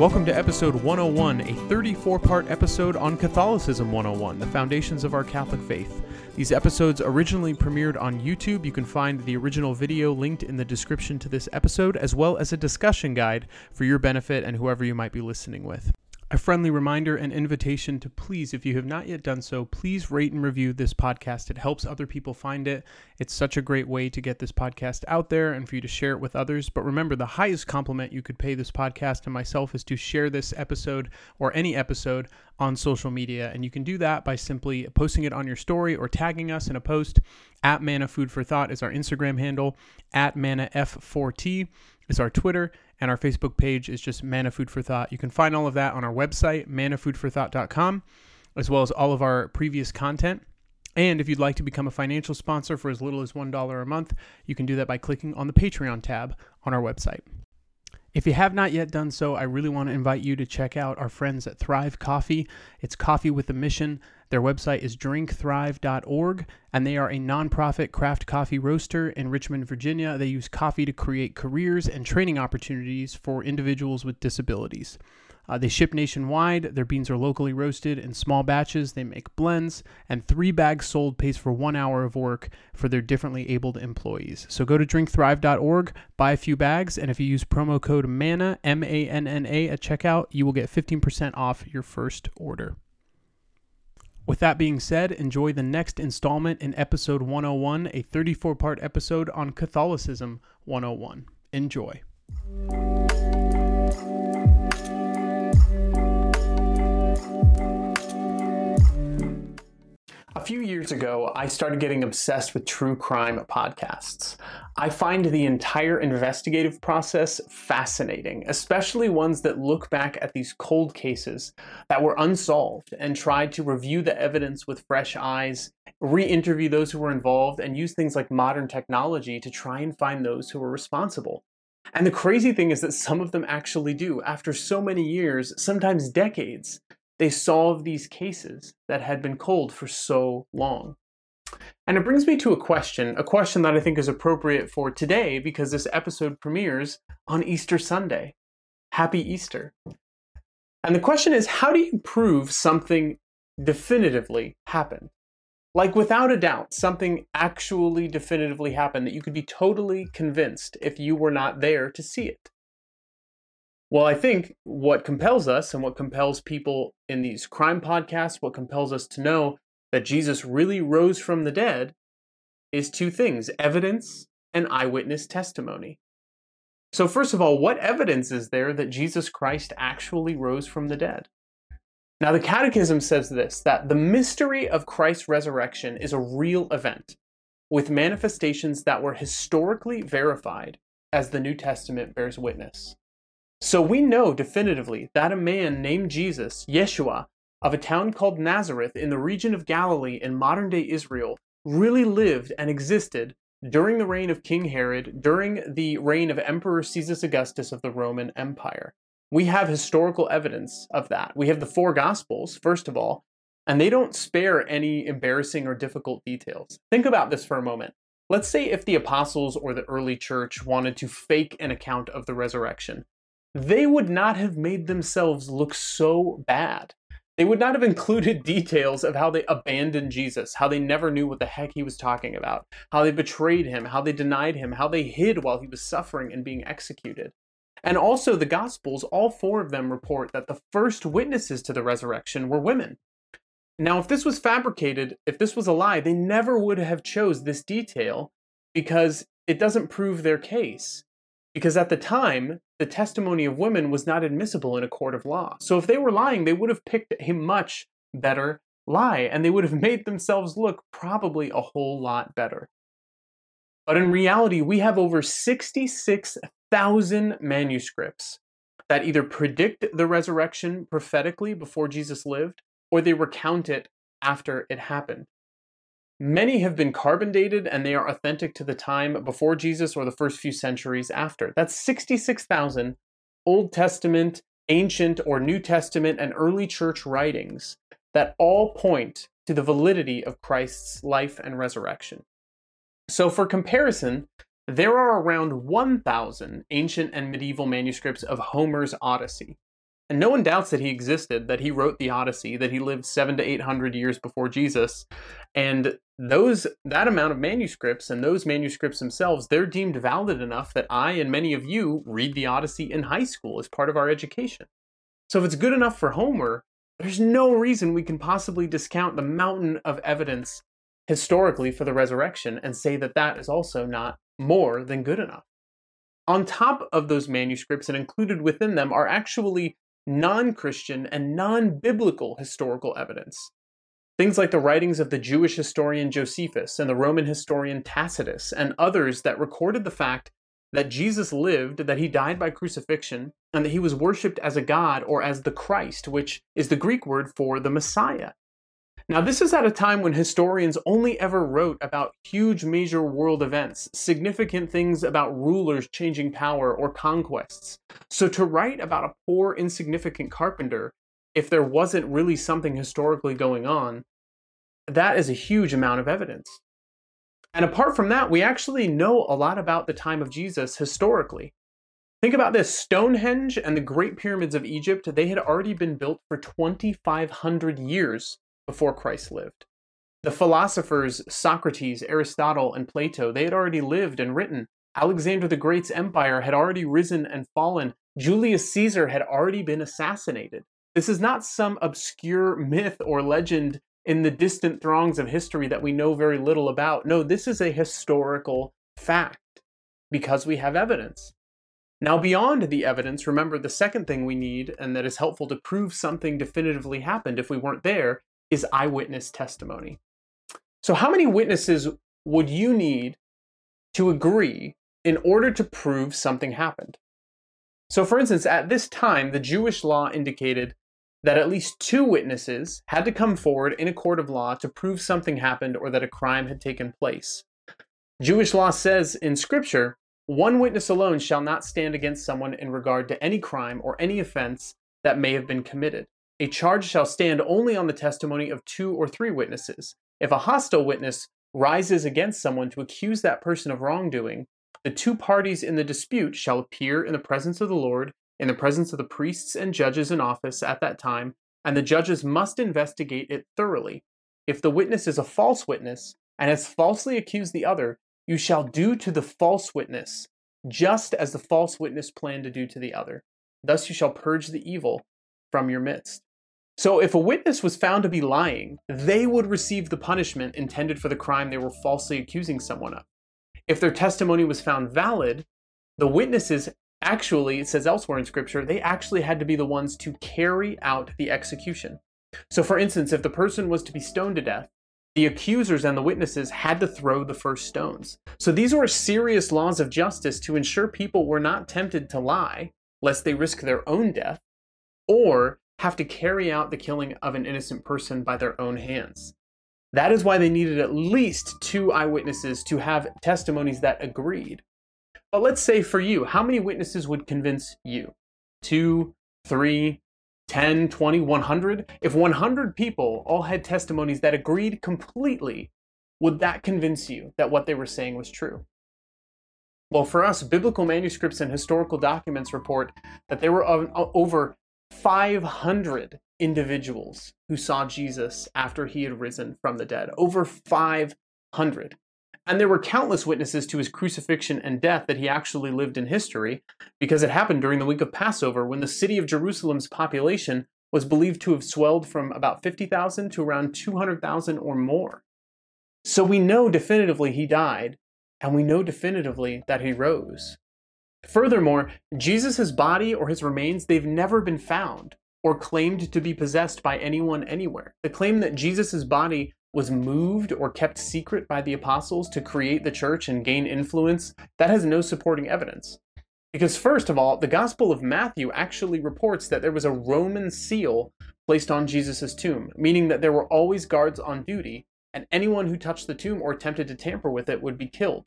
Welcome to episode 101, a 34 part episode on Catholicism 101, the foundations of our Catholic faith. These episodes originally premiered on YouTube. You can find the original video linked in the description to this episode, as well as a discussion guide for your benefit and whoever you might be listening with. A friendly reminder and invitation to please, if you have not yet done so, please rate and review this podcast. It helps other people find it. It's such a great way to get this podcast out there and for you to share it with others. But remember, the highest compliment you could pay this podcast and myself is to share this episode or any episode on social media. And you can do that by simply posting it on your story or tagging us in a post. At Manna Food for Thought is our Instagram handle, at Manna F4T is our Twitter and our Facebook page is just Manna Food for Thought. You can find all of that on our website, mannafoodforthought.com, as well as all of our previous content. And if you'd like to become a financial sponsor for as little as $1 a month, you can do that by clicking on the Patreon tab on our website. If you have not yet done so, I really want to invite you to check out our friends at Thrive Coffee. It's coffee with a mission. Their website is drinkthrive.org, and they are a nonprofit craft coffee roaster in Richmond, Virginia. They use coffee to create careers and training opportunities for individuals with disabilities. Uh, they ship nationwide. Their beans are locally roasted in small batches. They make blends, and three bags sold pays for one hour of work for their differently abled employees. So go to drinkthrive.org, buy a few bags, and if you use promo code MANNA, M A N N A, at checkout, you will get 15% off your first order. With that being said, enjoy the next installment in episode 101, a 34 part episode on Catholicism 101. Enjoy. A few years ago, I started getting obsessed with true crime podcasts. I find the entire investigative process fascinating, especially ones that look back at these cold cases that were unsolved and try to review the evidence with fresh eyes, re interview those who were involved, and use things like modern technology to try and find those who were responsible. And the crazy thing is that some of them actually do, after so many years, sometimes decades they solve these cases that had been cold for so long. And it brings me to a question, a question that I think is appropriate for today because this episode premieres on Easter Sunday. Happy Easter. And the question is how do you prove something definitively happened? Like, without a doubt, something actually definitively happened that you could be totally convinced if you were not there to see it. Well, I think what compels us and what compels people in these crime podcasts, what compels us to know that Jesus really rose from the dead is two things evidence and eyewitness testimony. So, first of all, what evidence is there that Jesus Christ actually rose from the dead? Now, the Catechism says this that the mystery of Christ's resurrection is a real event with manifestations that were historically verified, as the New Testament bears witness. So we know definitively that a man named Jesus, Yeshua, of a town called Nazareth in the region of Galilee in modern day Israel, really lived and existed during the reign of King Herod, during the reign of Emperor Caesar Augustus of the Roman Empire. We have historical evidence of that. We have the four Gospels, first of all, and they don't spare any embarrassing or difficult details. Think about this for a moment. Let's say if the apostles or the early church wanted to fake an account of the resurrection they would not have made themselves look so bad. They would not have included details of how they abandoned Jesus, how they never knew what the heck he was talking about, how they betrayed him, how they denied him, how they hid while he was suffering and being executed. And also, the Gospels, all four of them report that the first witnesses to the resurrection were women. Now, if this was fabricated, if this was a lie, they never would have chose this detail because it doesn't prove their case because at the time, the testimony of women was not admissible in a court of law. So if they were lying, they would have picked a much better lie, and they would have made themselves look probably a whole lot better. But in reality, we have over 66,000 manuscripts that either predict the resurrection prophetically before Jesus lived, or they recount it after it happened. Many have been carbon dated and they are authentic to the time before Jesus or the first few centuries after. That's 66,000 Old Testament, ancient or New Testament, and early church writings that all point to the validity of Christ's life and resurrection. So, for comparison, there are around 1,000 ancient and medieval manuscripts of Homer's Odyssey. And no one doubts that he existed, that he wrote the Odyssey, that he lived seven to eight hundred years before Jesus. And those that amount of manuscripts and those manuscripts themselves, they're deemed valid enough that I and many of you read the Odyssey in high school as part of our education. So if it's good enough for Homer, there's no reason we can possibly discount the mountain of evidence historically for the resurrection and say that that is also not more than good enough. On top of those manuscripts and included within them are actually non Christian and non biblical historical evidence. Things like the writings of the Jewish historian Josephus and the Roman historian Tacitus and others that recorded the fact that Jesus lived, that he died by crucifixion, and that he was worshipped as a god or as the Christ, which is the Greek word for the Messiah. Now, this is at a time when historians only ever wrote about huge major world events, significant things about rulers changing power or conquests. So, to write about a poor, insignificant carpenter, if there wasn't really something historically going on, that is a huge amount of evidence. And apart from that, we actually know a lot about the time of Jesus historically. Think about this Stonehenge and the Great Pyramids of Egypt, they had already been built for 2,500 years before Christ lived. The philosophers Socrates, Aristotle, and Plato, they had already lived and written. Alexander the Great's empire had already risen and fallen. Julius Caesar had already been assassinated. This is not some obscure myth or legend in the distant throngs of history that we know very little about. No, this is a historical fact because we have evidence. Now, beyond the evidence, remember the second thing we need, and that is helpful to prove something definitively happened if we weren't there, is eyewitness testimony. So, how many witnesses would you need to agree in order to prove something happened? So, for instance, at this time, the Jewish law indicated that at least two witnesses had to come forward in a court of law to prove something happened or that a crime had taken place. Jewish law says in Scripture, one witness alone shall not stand against someone in regard to any crime or any offense that may have been committed. A charge shall stand only on the testimony of two or three witnesses. If a hostile witness rises against someone to accuse that person of wrongdoing, the two parties in the dispute shall appear in the presence of the Lord, in the presence of the priests and judges in office at that time, and the judges must investigate it thoroughly. If the witness is a false witness and has falsely accused the other, you shall do to the false witness just as the false witness planned to do to the other. Thus you shall purge the evil from your midst. So, if a witness was found to be lying, they would receive the punishment intended for the crime they were falsely accusing someone of. If their testimony was found valid, the witnesses actually, it says elsewhere in Scripture, they actually had to be the ones to carry out the execution. So, for instance, if the person was to be stoned to death, the accusers and the witnesses had to throw the first stones. So, these were serious laws of justice to ensure people were not tempted to lie, lest they risk their own death, or have to carry out the killing of an innocent person by their own hands. That is why they needed at least two eyewitnesses to have testimonies that agreed. But let's say for you, how many witnesses would convince you? Two, three, 10, 20, 100? If 100 people all had testimonies that agreed completely, would that convince you that what they were saying was true? Well, for us, biblical manuscripts and historical documents report that there were uh, over 500 individuals who saw Jesus after he had risen from the dead. Over 500. And there were countless witnesses to his crucifixion and death that he actually lived in history, because it happened during the week of Passover when the city of Jerusalem's population was believed to have swelled from about 50,000 to around 200,000 or more. So we know definitively he died, and we know definitively that he rose. Furthermore, Jesus' body or his remains, they've never been found or claimed to be possessed by anyone anywhere. The claim that Jesus' body was moved or kept secret by the apostles to create the church and gain influence, that has no supporting evidence. Because, first of all, the Gospel of Matthew actually reports that there was a Roman seal placed on Jesus' tomb, meaning that there were always guards on duty, and anyone who touched the tomb or attempted to tamper with it would be killed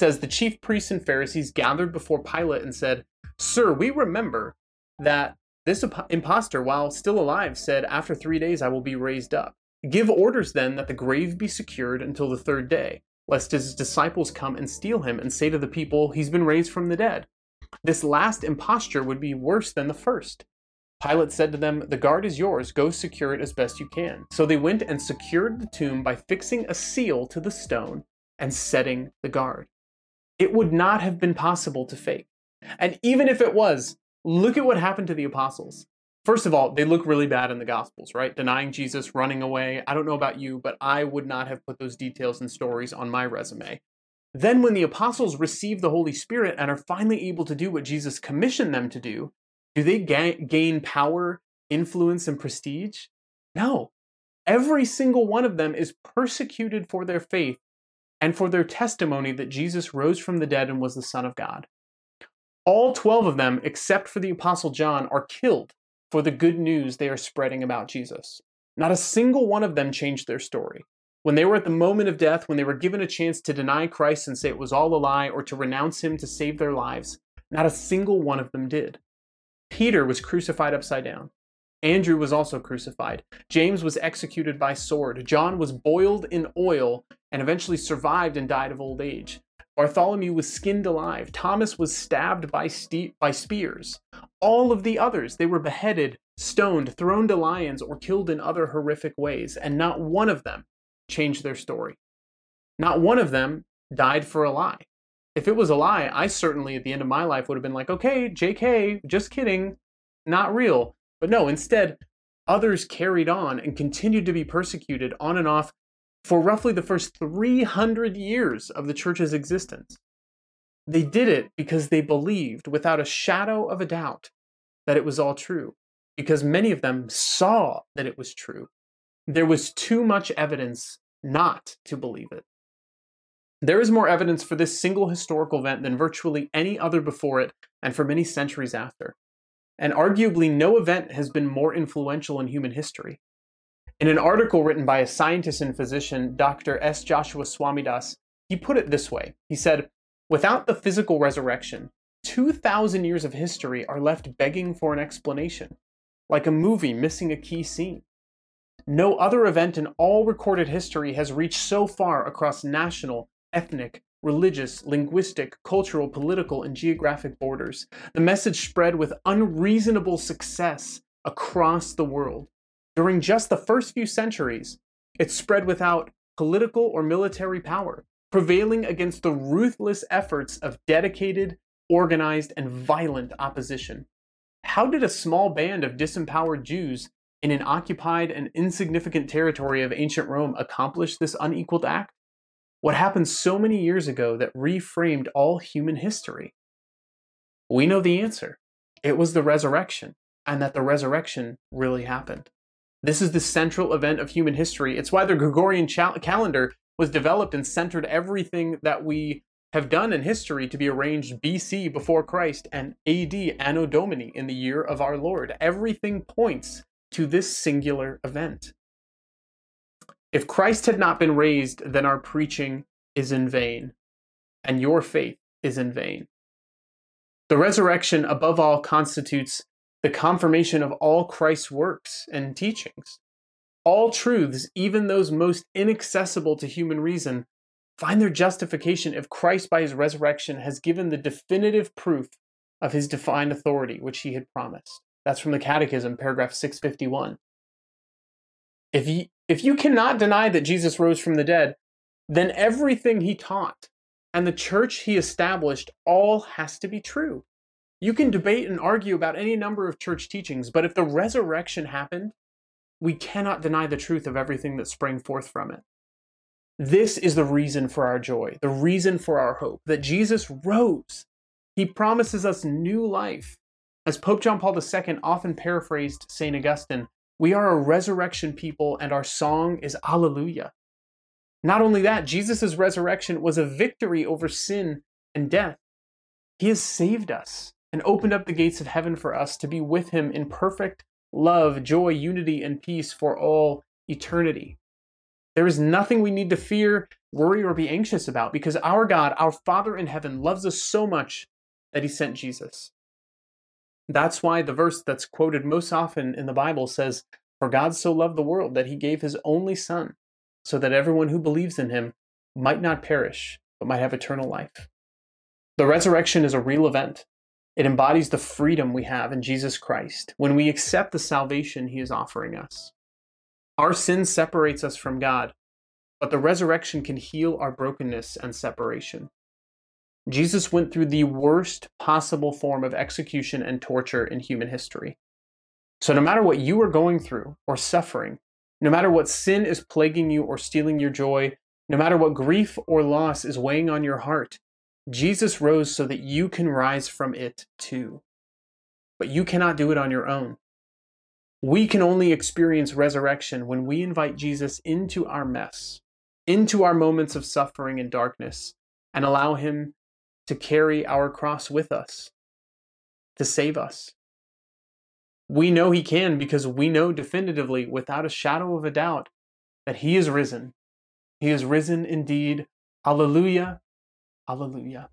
says the chief priests and Pharisees gathered before Pilate and said, Sir, we remember that this impostor, while still alive, said, After three days I will be raised up. Give orders then that the grave be secured until the third day, lest his disciples come and steal him and say to the people, He's been raised from the dead. This last imposture would be worse than the first. Pilate said to them, The guard is yours, go secure it as best you can. So they went and secured the tomb by fixing a seal to the stone and setting the guard. It would not have been possible to fake. And even if it was, look at what happened to the apostles. First of all, they look really bad in the Gospels, right? Denying Jesus, running away. I don't know about you, but I would not have put those details and stories on my resume. Then, when the apostles receive the Holy Spirit and are finally able to do what Jesus commissioned them to do, do they ga- gain power, influence, and prestige? No. Every single one of them is persecuted for their faith and for their testimony that Jesus rose from the dead and was the Son of God. All 12 of them, except for the Apostle John, are killed for the good news they are spreading about Jesus. Not a single one of them changed their story. When they were at the moment of death, when they were given a chance to deny Christ and say it was all a lie or to renounce him to save their lives, not a single one of them did. Peter was crucified upside down. Andrew was also crucified. James was executed by sword. John was boiled in oil and eventually survived and died of old age. Bartholomew was skinned alive. Thomas was stabbed by, ste- by spears. All of the others, they were beheaded, stoned, thrown to lions, or killed in other horrific ways, and not one of them changed their story. Not one of them died for a lie. If it was a lie, I certainly at the end of my life would have been like, okay, JK, just kidding, not real. But no, instead, others carried on and continued to be persecuted on and off for roughly the first 300 years of the church's existence. They did it because they believed without a shadow of a doubt that it was all true, because many of them saw that it was true. There was too much evidence not to believe it. There is more evidence for this single historical event than virtually any other before it and for many centuries after. And arguably, no event has been more influential in human history. In an article written by a scientist and physician, Dr. S. Joshua Swamidass, he put it this way He said, Without the physical resurrection, 2,000 years of history are left begging for an explanation, like a movie missing a key scene. No other event in all recorded history has reached so far across national, ethnic, religious, linguistic, cultural, political, and geographic borders. The message spread with unreasonable success across the world. During just the first few centuries, it spread without political or military power, prevailing against the ruthless efforts of dedicated, organized, and violent opposition. How did a small band of disempowered Jews in an occupied and insignificant territory of ancient Rome accomplish this unequaled act? What happened so many years ago that reframed all human history? We know the answer. It was the resurrection, and that the resurrection really happened. This is the central event of human history. It's why the Gregorian calendar was developed and centered everything that we have done in history to be arranged BC before Christ and AD Anno Domini in the year of our Lord. Everything points to this singular event. If Christ had not been raised, then our preaching is in vain, and your faith is in vain. The resurrection, above all, constitutes the confirmation of all Christ's works and teachings. All truths, even those most inaccessible to human reason, find their justification if Christ, by his resurrection, has given the definitive proof of his divine authority, which he had promised. That's from the Catechism, paragraph 651. If you, if you cannot deny that Jesus rose from the dead, then everything he taught and the church he established all has to be true. You can debate and argue about any number of church teachings, but if the resurrection happened, we cannot deny the truth of everything that sprang forth from it. This is the reason for our joy, the reason for our hope, that Jesus rose. He promises us new life. As Pope John Paul II often paraphrased St. Augustine, we are a resurrection people and our song is Alleluia. Not only that, Jesus' resurrection was a victory over sin and death. He has saved us and opened up the gates of heaven for us to be with him in perfect love, joy, unity, and peace for all eternity. There is nothing we need to fear, worry, or be anxious about because our God, our Father in heaven, loves us so much that he sent Jesus. That's why the verse that's quoted most often in the Bible says, For God so loved the world that he gave his only Son, so that everyone who believes in him might not perish, but might have eternal life. The resurrection is a real event. It embodies the freedom we have in Jesus Christ when we accept the salvation he is offering us. Our sin separates us from God, but the resurrection can heal our brokenness and separation. Jesus went through the worst possible form of execution and torture in human history. So, no matter what you are going through or suffering, no matter what sin is plaguing you or stealing your joy, no matter what grief or loss is weighing on your heart, Jesus rose so that you can rise from it too. But you cannot do it on your own. We can only experience resurrection when we invite Jesus into our mess, into our moments of suffering and darkness, and allow Him to carry our cross with us, to save us. We know He can because we know definitively, without a shadow of a doubt, that He is risen. He is risen indeed. Alleluia. Alleluia.